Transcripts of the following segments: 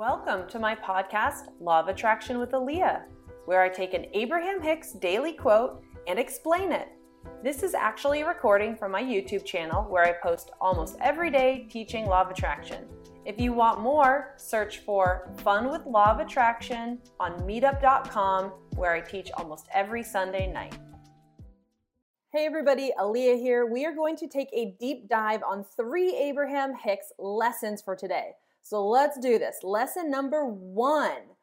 Welcome to my podcast, Law of Attraction with Aaliyah, where I take an Abraham Hicks daily quote and explain it. This is actually a recording from my YouTube channel where I post almost every day teaching Law of Attraction. If you want more, search for Fun with Law of Attraction on meetup.com where I teach almost every Sunday night. Hey everybody, Aaliyah here. We are going to take a deep dive on three Abraham Hicks lessons for today. So let's do this. Lesson number one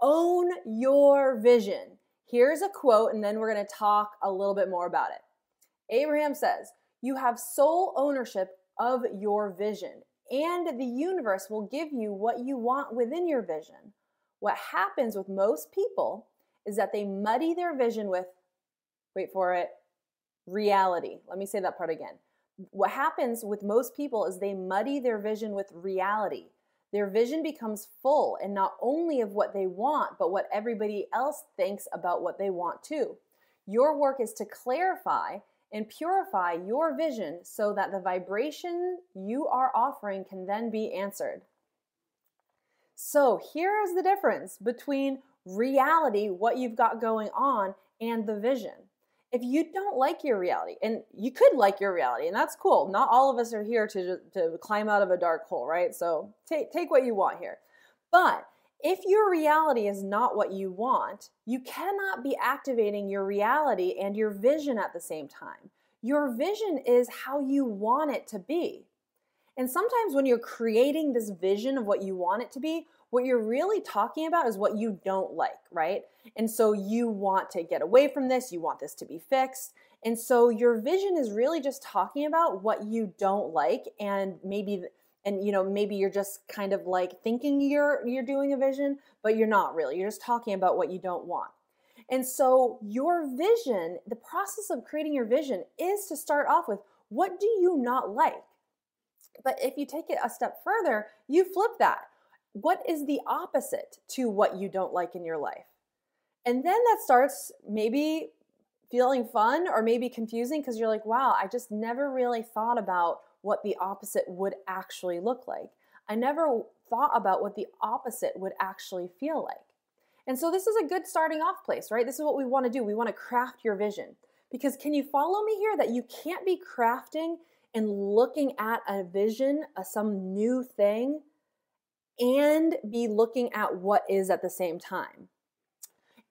own your vision. Here's a quote, and then we're going to talk a little bit more about it. Abraham says, You have sole ownership of your vision, and the universe will give you what you want within your vision. What happens with most people is that they muddy their vision with, wait for it, reality. Let me say that part again. What happens with most people is they muddy their vision with reality. Their vision becomes full and not only of what they want, but what everybody else thinks about what they want too. Your work is to clarify and purify your vision so that the vibration you are offering can then be answered. So, here is the difference between reality, what you've got going on, and the vision if you don't like your reality, and you could like your reality, and that's cool. Not all of us are here to, to climb out of a dark hole, right? So take, take what you want here. But if your reality is not what you want, you cannot be activating your reality and your vision at the same time. Your vision is how you want it to be. And sometimes when you're creating this vision of what you want it to be, what you're really talking about is what you don't like, right? And so you want to get away from this, you want this to be fixed. And so your vision is really just talking about what you don't like and maybe and you know maybe you're just kind of like thinking you're you're doing a vision, but you're not really. You're just talking about what you don't want. And so your vision, the process of creating your vision is to start off with what do you not like? But if you take it a step further, you flip that what is the opposite to what you don't like in your life? And then that starts maybe feeling fun or maybe confusing because you're like, wow, I just never really thought about what the opposite would actually look like. I never thought about what the opposite would actually feel like. And so this is a good starting off place, right? This is what we want to do. We want to craft your vision. Because can you follow me here that you can't be crafting and looking at a vision, a, some new thing and be looking at what is at the same time.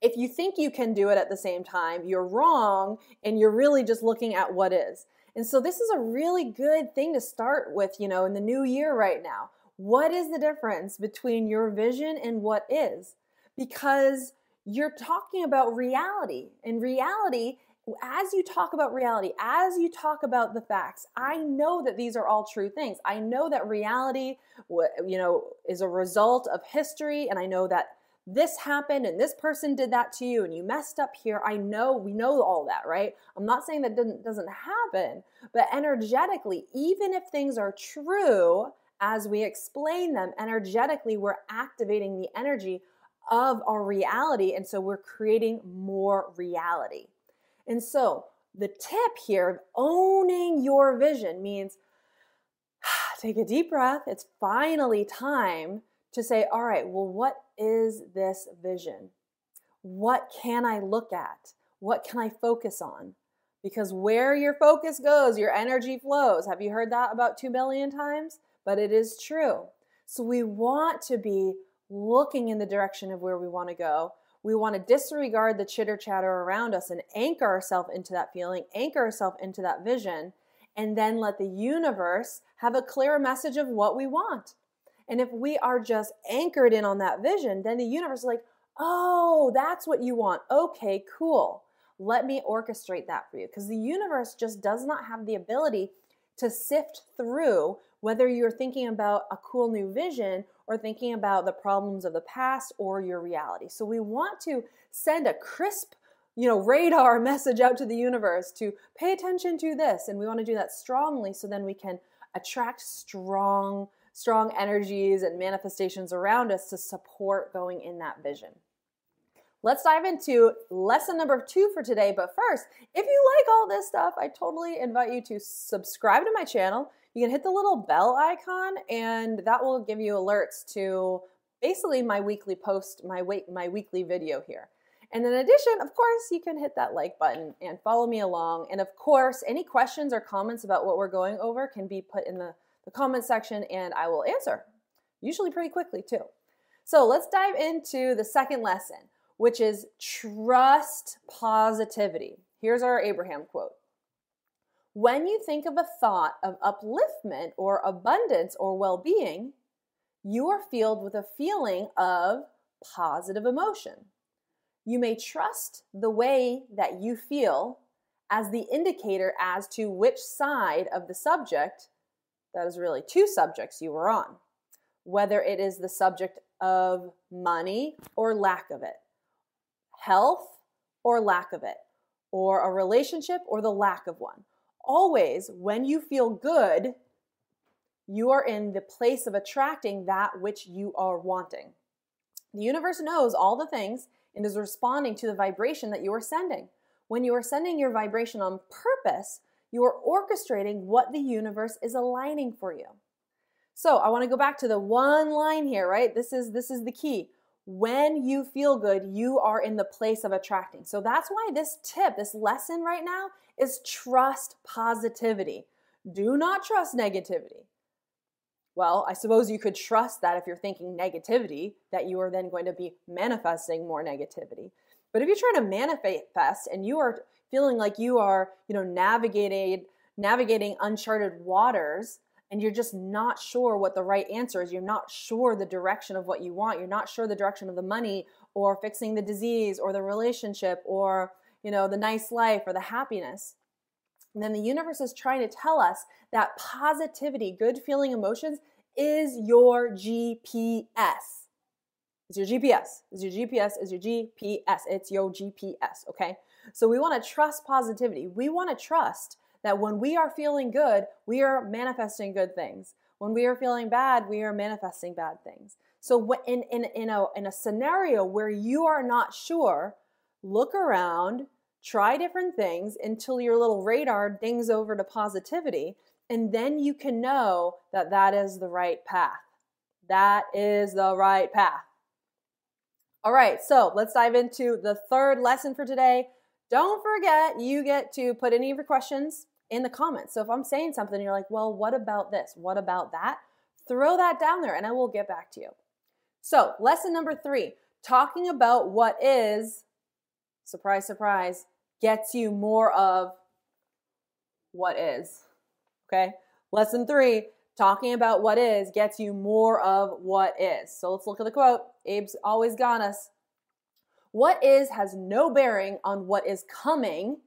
If you think you can do it at the same time, you're wrong and you're really just looking at what is. And so this is a really good thing to start with, you know, in the new year right now. What is the difference between your vision and what is? Because you're talking about reality, and reality as you talk about reality, as you talk about the facts, I know that these are all true things. I know that reality, you know, is a result of history, and I know that this happened and this person did that to you and you messed up here. I know, we know all that, right? I'm not saying that doesn't, doesn't happen, but energetically, even if things are true as we explain them, energetically, we're activating the energy of our reality. And so we're creating more reality. And so the tip here of owning your vision means take a deep breath. It's finally time to say, all right, well, what is this vision? What can I look at? What can I focus on? Because where your focus goes, your energy flows. Have you heard that about 2 billion times? But it is true. So we want to be looking in the direction of where we want to go we want to disregard the chitter chatter around us and anchor ourselves into that feeling, anchor ourselves into that vision, and then let the universe have a clear message of what we want. And if we are just anchored in on that vision, then the universe is like, oh, that's what you want. Okay, cool. Let me orchestrate that for you. Because the universe just does not have the ability to sift through whether you're thinking about a cool new vision or thinking about the problems of the past or your reality. So we want to send a crisp, you know, radar message out to the universe to pay attention to this and we want to do that strongly so then we can attract strong strong energies and manifestations around us to support going in that vision. Let's dive into lesson number two for today. But first, if you like all this stuff, I totally invite you to subscribe to my channel you can hit the little bell icon and that will give you alerts to basically my weekly post, my week, my weekly video here. And in addition, of course, you can hit that like button and follow me along. And of course, any questions or comments about what we're going over can be put in the, the comment section and I will answer, usually pretty quickly too. So let's dive into the second lesson, which is trust positivity. Here's our Abraham quote. When you think of a thought of upliftment or abundance or well being, you are filled with a feeling of positive emotion. You may trust the way that you feel as the indicator as to which side of the subject, that is really two subjects you were on, whether it is the subject of money or lack of it, health or lack of it, or a relationship or the lack of one. Always, when you feel good, you are in the place of attracting that which you are wanting. The universe knows all the things and is responding to the vibration that you are sending. When you are sending your vibration on purpose, you are orchestrating what the universe is aligning for you. So, I want to go back to the one line here, right? This is this is the key. When you feel good, you are in the place of attracting. So that's why this tip, this lesson right now is trust positivity. Do not trust negativity. Well, I suppose you could trust that if you're thinking negativity, that you are then going to be manifesting more negativity. But if you're trying to manifest and you are feeling like you are, you know, navigating navigating uncharted waters and you're just not sure what the right answer is, you're not sure the direction of what you want, you're not sure the direction of the money or fixing the disease or the relationship or, you know, the nice life or the happiness. And then the universe is trying to tell us that positivity, good feeling emotions, is your GPS. It's your GPS. It's your GPS. It's your GPS. It's your GPS. Okay. So we want to trust positivity. We want to trust that when we are feeling good, we are manifesting good things. When we are feeling bad, we are manifesting bad things. So in, in, in, a, in a scenario where you are not sure, look around, try different things until your little radar dings over to positivity and then you can know that that is the right path that is the right path all right so let's dive into the third lesson for today don't forget you get to put any of your questions in the comments so if i'm saying something you're like well what about this what about that throw that down there and i will get back to you so lesson number three talking about what is surprise surprise gets you more of what is. Okay? Lesson three, talking about what is gets you more of what is. So let's look at the quote. Abe's always got us. What is has no bearing on what is coming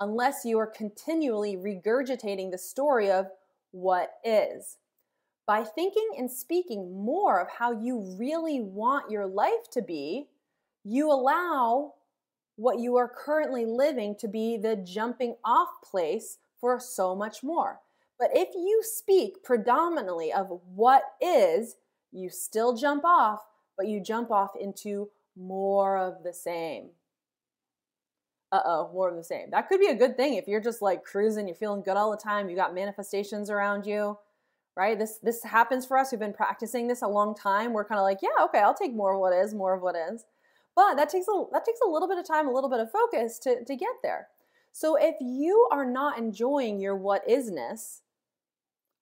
unless you are continually regurgitating the story of what is. By thinking and speaking more of how you really want your life to be, you allow what you are currently living to be the jumping off place for so much more. But if you speak predominantly of what is, you still jump off, but you jump off into more of the same. Uh oh, more of the same. That could be a good thing if you're just like cruising, you're feeling good all the time, you got manifestations around you, right? This this happens for us. We've been practicing this a long time. We're kind of like, yeah, okay, I'll take more of what is, more of what is. But that takes a that takes a little bit of time, a little bit of focus to, to get there. So if you are not enjoying your what isness,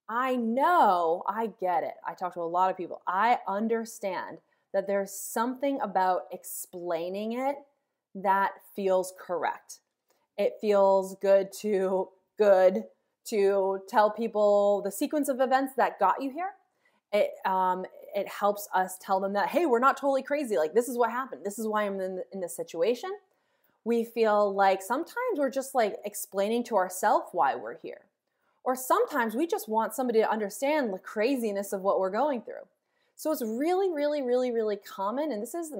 I know, I get it. I talk to a lot of people. I understand that there's something about explaining it that feels correct. It feels good to good to tell people the sequence of events that got you here. It um, it helps us tell them that, hey, we're not totally crazy. Like, this is what happened. This is why I'm in, in this situation. We feel like sometimes we're just like explaining to ourselves why we're here. Or sometimes we just want somebody to understand the craziness of what we're going through. So it's really, really, really, really common. And this is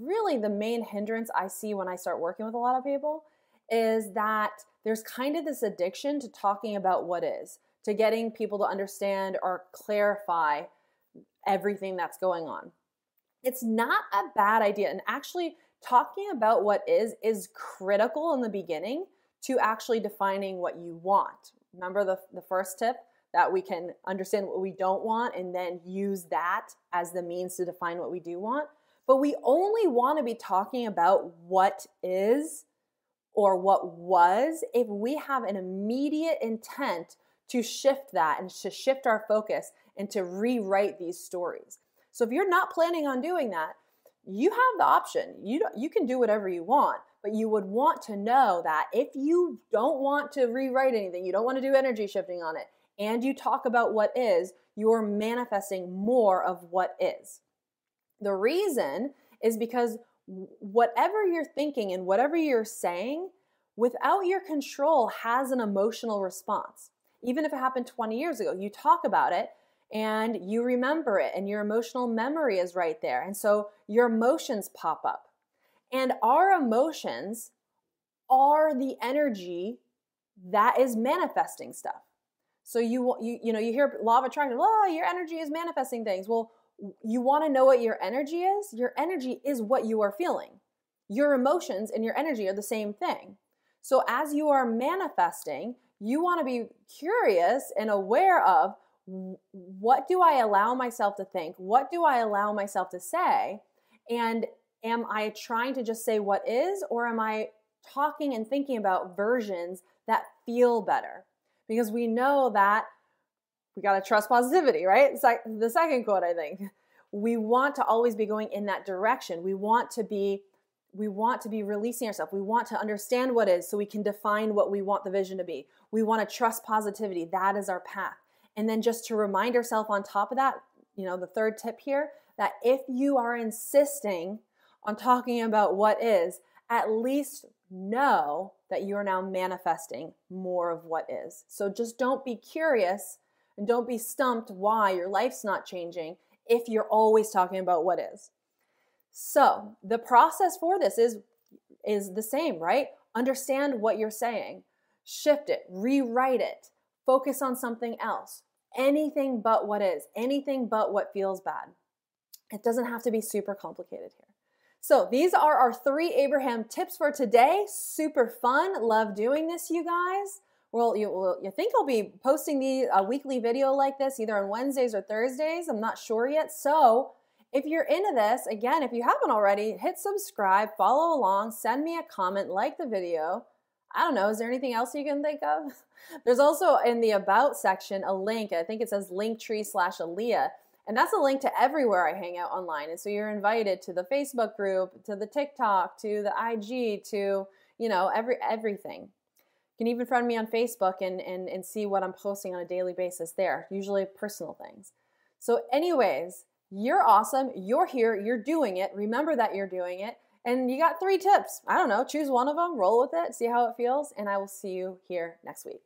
really the main hindrance I see when I start working with a lot of people is that there's kind of this addiction to talking about what is, to getting people to understand or clarify everything that's going on. It's not a bad idea. And actually, talking about what is is critical in the beginning to actually defining what you want. Remember the, the first tip? That we can understand what we don't want and then use that as the means to define what we do want. But we only want to be talking about what is or what was if we have an immediate intent to shift that and to shift our focus and to rewrite these stories. So if you're not planning on doing that, you have the option. You you can do whatever you want, but you would want to know that if you don't want to rewrite anything, you don't want to do energy shifting on it, and you talk about what is, you're manifesting more of what is. The reason is because whatever you're thinking and whatever you're saying, without your control, has an emotional response. Even if it happened 20 years ago, you talk about it and you remember it, and your emotional memory is right there. And so your emotions pop up. And our emotions are the energy that is manifesting stuff. So you you you know you hear law of attraction, oh, your energy is manifesting things. Well, you want to know what your energy is? Your energy is what you are feeling. Your emotions and your energy are the same thing. So as you are manifesting, you want to be curious and aware of what do I allow myself to think? What do I allow myself to say? And am I trying to just say what is, or am I talking and thinking about versions that feel better? Because we know that we got to trust positivity, right? It's like the second quote, I think. We want to always be going in that direction. We want to be we want to be releasing ourselves. We want to understand what is so we can define what we want the vision to be. We want to trust positivity. That is our path. And then just to remind ourselves on top of that, you know, the third tip here that if you are insisting on talking about what is, at least know that you are now manifesting more of what is. So just don't be curious and don't be stumped why your life's not changing if you're always talking about what is. So, the process for this is is the same, right? Understand what you're saying. Shift it, rewrite it, focus on something else. Anything but what is, anything but what feels bad. It doesn't have to be super complicated here. So, these are our three Abraham tips for today. Super fun. Love doing this, you guys. Well, you, well, you think I'll be posting the a weekly video like this either on Wednesdays or Thursdays. I'm not sure yet. So, if you're into this, again, if you haven't already, hit subscribe, follow along, send me a comment, like the video. I don't know, is there anything else you can think of? There's also in the About section a link. I think it says linktree slash Aleah and that's a link to everywhere I hang out online. And so you're invited to the Facebook group, to the TikTok, to the IG, to, you know, every everything. You can even friend me on Facebook and, and, and see what I'm posting on a daily basis there, usually personal things. So, anyways, you're awesome. You're here. You're doing it. Remember that you're doing it. And you got three tips. I don't know. Choose one of them, roll with it, see how it feels, and I will see you here next week.